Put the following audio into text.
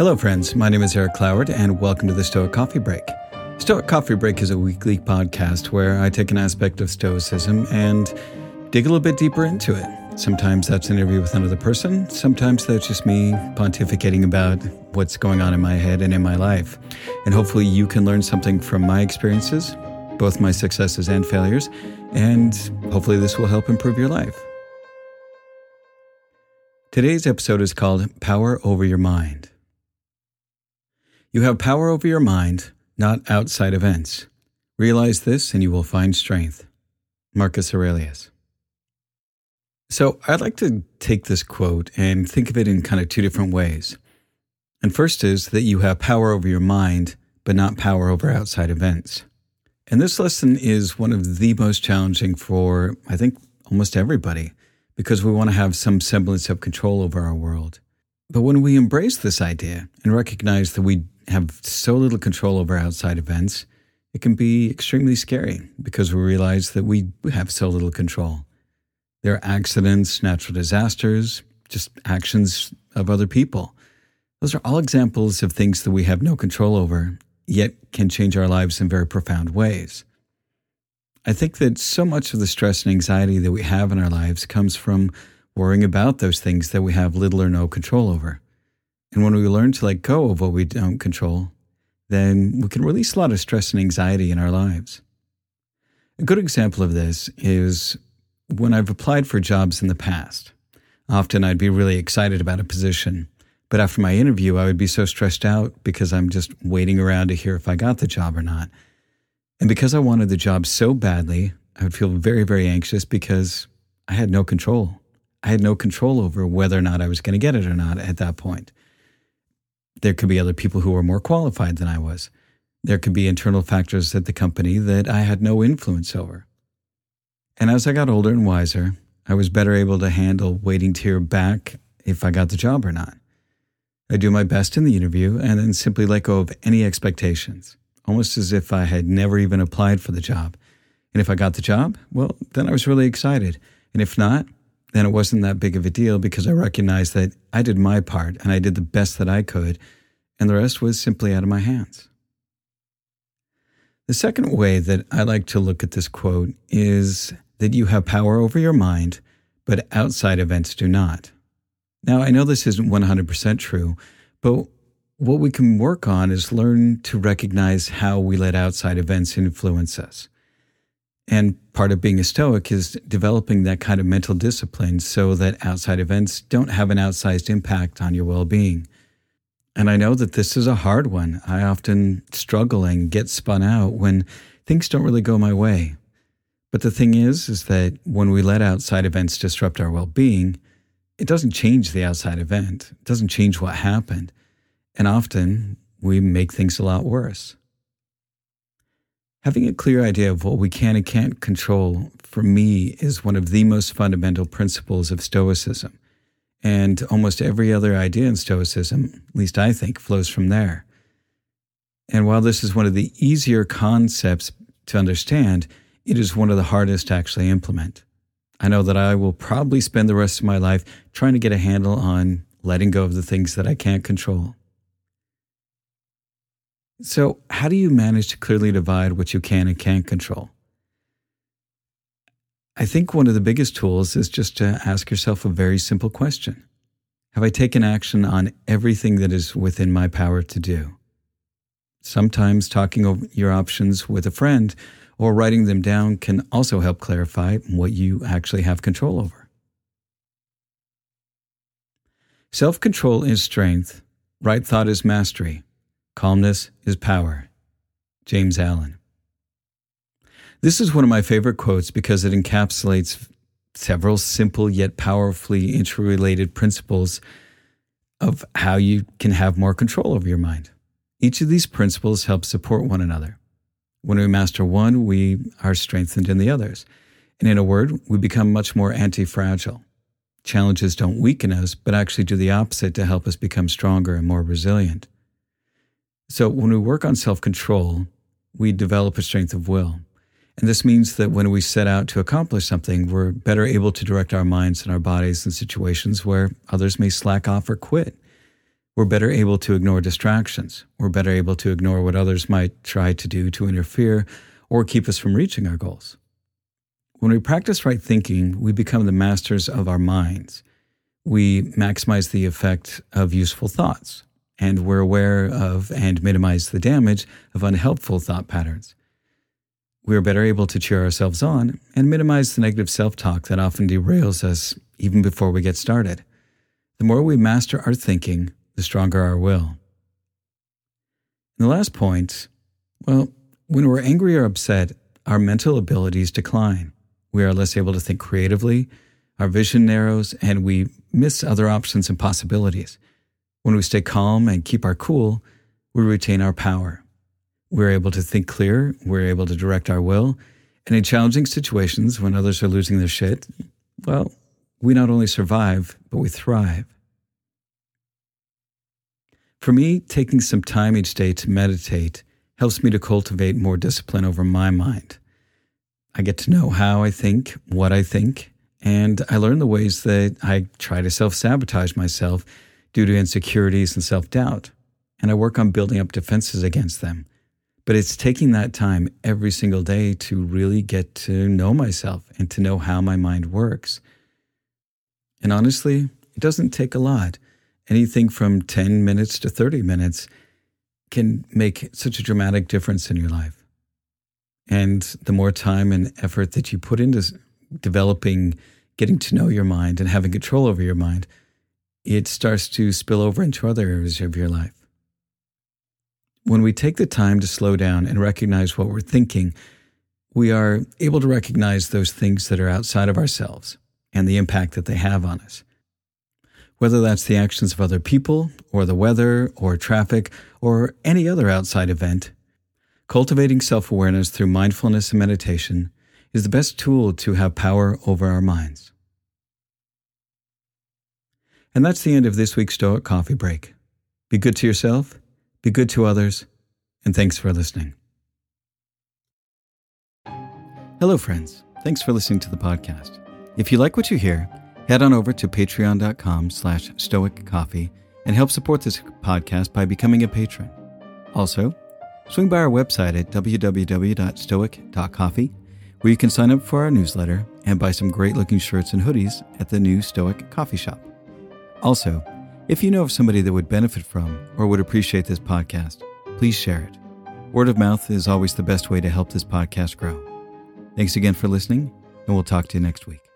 Hello, friends. My name is Erick Cloward, and welcome to the Stoic Coffee Break. Stoic Coffee Break is a weekly podcast where I take an aspect of Stoicism and dig a little bit deeper into it. Sometimes that's an interview with another person, sometimes that's just me pontificating about what's going on in my head and in my life. And hopefully, you can learn something from my experiences, both my successes and failures, and hopefully, this will help improve your life. Today's episode is called Power Over Your Mind. You have power over your mind, not outside events. Realize this and you will find strength. Marcus Aurelius. So, I'd like to take this quote and think of it in kind of two different ways. And first is that you have power over your mind, but not power over outside events. And this lesson is one of the most challenging for, I think, almost everybody, because we want to have some semblance of control over our world. But when we embrace this idea and recognize that we have so little control over outside events, it can be extremely scary because we realize that we have so little control. There are accidents, natural disasters, just actions of other people. Those are all examples of things that we have no control over, yet can change our lives in very profound ways. I think that so much of the stress and anxiety that we have in our lives comes from worrying about those things that we have little or no control over. And when we learn to let go of what we don't control, then we can release a lot of stress and anxiety in our lives. A good example of this is when I've applied for jobs in the past. Often I'd be really excited about a position, but after my interview, I would be so stressed out because I'm just waiting around to hear if I got the job or not. And because I wanted the job so badly, I would feel very, very anxious because I had no control. I had no control over whether or not I was going to get it or not at that point. There could be other people who were more qualified than I was. There could be internal factors at the company that I had no influence over. And as I got older and wiser, I was better able to handle waiting to hear back if I got the job or not. I do my best in the interview and then simply let go of any expectations, almost as if I had never even applied for the job. And if I got the job, well, then I was really excited. And if not, then it wasn't that big of a deal because I recognized that I did my part and I did the best that I could, and the rest was simply out of my hands. The second way that I like to look at this quote is that you have power over your mind, but outside events do not. Now, I know this isn't 100% true, but what we can work on is learn to recognize how we let outside events influence us. And part of being a Stoic is developing that kind of mental discipline so that outside events don't have an outsized impact on your well being. And I know that this is a hard one. I often struggle and get spun out when things don't really go my way. But the thing is, is that when we let outside events disrupt our well being, it doesn't change the outside event, it doesn't change what happened. And often we make things a lot worse. Having a clear idea of what we can and can't control, for me, is one of the most fundamental principles of Stoicism. And almost every other idea in Stoicism, at least I think, flows from there. And while this is one of the easier concepts to understand, it is one of the hardest to actually implement. I know that I will probably spend the rest of my life trying to get a handle on letting go of the things that I can't control. So, how do you manage to clearly divide what you can and can't control? I think one of the biggest tools is just to ask yourself a very simple question Have I taken action on everything that is within my power to do? Sometimes talking over your options with a friend or writing them down can also help clarify what you actually have control over. Self control is strength, right thought is mastery. Calmness is power. James Allen. This is one of my favorite quotes because it encapsulates several simple yet powerfully interrelated principles of how you can have more control over your mind. Each of these principles help support one another. When we master one, we are strengthened in the others. And in a word, we become much more anti fragile. Challenges don't weaken us, but actually do the opposite to help us become stronger and more resilient. So when we work on self control, we develop a strength of will. And this means that when we set out to accomplish something, we're better able to direct our minds and our bodies in situations where others may slack off or quit. We're better able to ignore distractions. We're better able to ignore what others might try to do to interfere or keep us from reaching our goals. When we practice right thinking, we become the masters of our minds. We maximize the effect of useful thoughts, and we're aware of and minimize the damage of unhelpful thought patterns. We are better able to cheer ourselves on and minimize the negative self talk that often derails us even before we get started. The more we master our thinking, the stronger our will. And the last point well, when we're angry or upset, our mental abilities decline. We are less able to think creatively, our vision narrows, and we miss other options and possibilities. When we stay calm and keep our cool, we retain our power. We're able to think clear, we're able to direct our will, and in challenging situations when others are losing their shit, well, we not only survive, but we thrive. For me, taking some time each day to meditate helps me to cultivate more discipline over my mind. I get to know how I think, what I think, and I learn the ways that I try to self sabotage myself due to insecurities and self doubt. And I work on building up defenses against them. But it's taking that time every single day to really get to know myself and to know how my mind works. And honestly, it doesn't take a lot anything from 10 minutes to 30 minutes can make such a dramatic difference in your life. And the more time and effort that you put into developing, getting to know your mind and having control over your mind, it starts to spill over into other areas of your life. When we take the time to slow down and recognize what we're thinking, we are able to recognize those things that are outside of ourselves and the impact that they have on us whether that's the actions of other people, or the weather, or traffic, or any other outside event. Cultivating self awareness through mindfulness and meditation is the best tool to have power over our minds. And that's the end of this week's Stoic Coffee Break. Be good to yourself, be good to others, and thanks for listening. Hello, friends. Thanks for listening to the podcast. If you like what you hear, head on over to patreon.com slash stoiccoffee and help support this podcast by becoming a patron. Also, swing by our website at www.stoic.coffee, where you can sign up for our newsletter and buy some great looking shirts and hoodies at the new Stoic Coffee Shop. Also, if you know of somebody that would benefit from or would appreciate this podcast, please share it. Word of mouth is always the best way to help this podcast grow. Thanks again for listening, and we'll talk to you next week.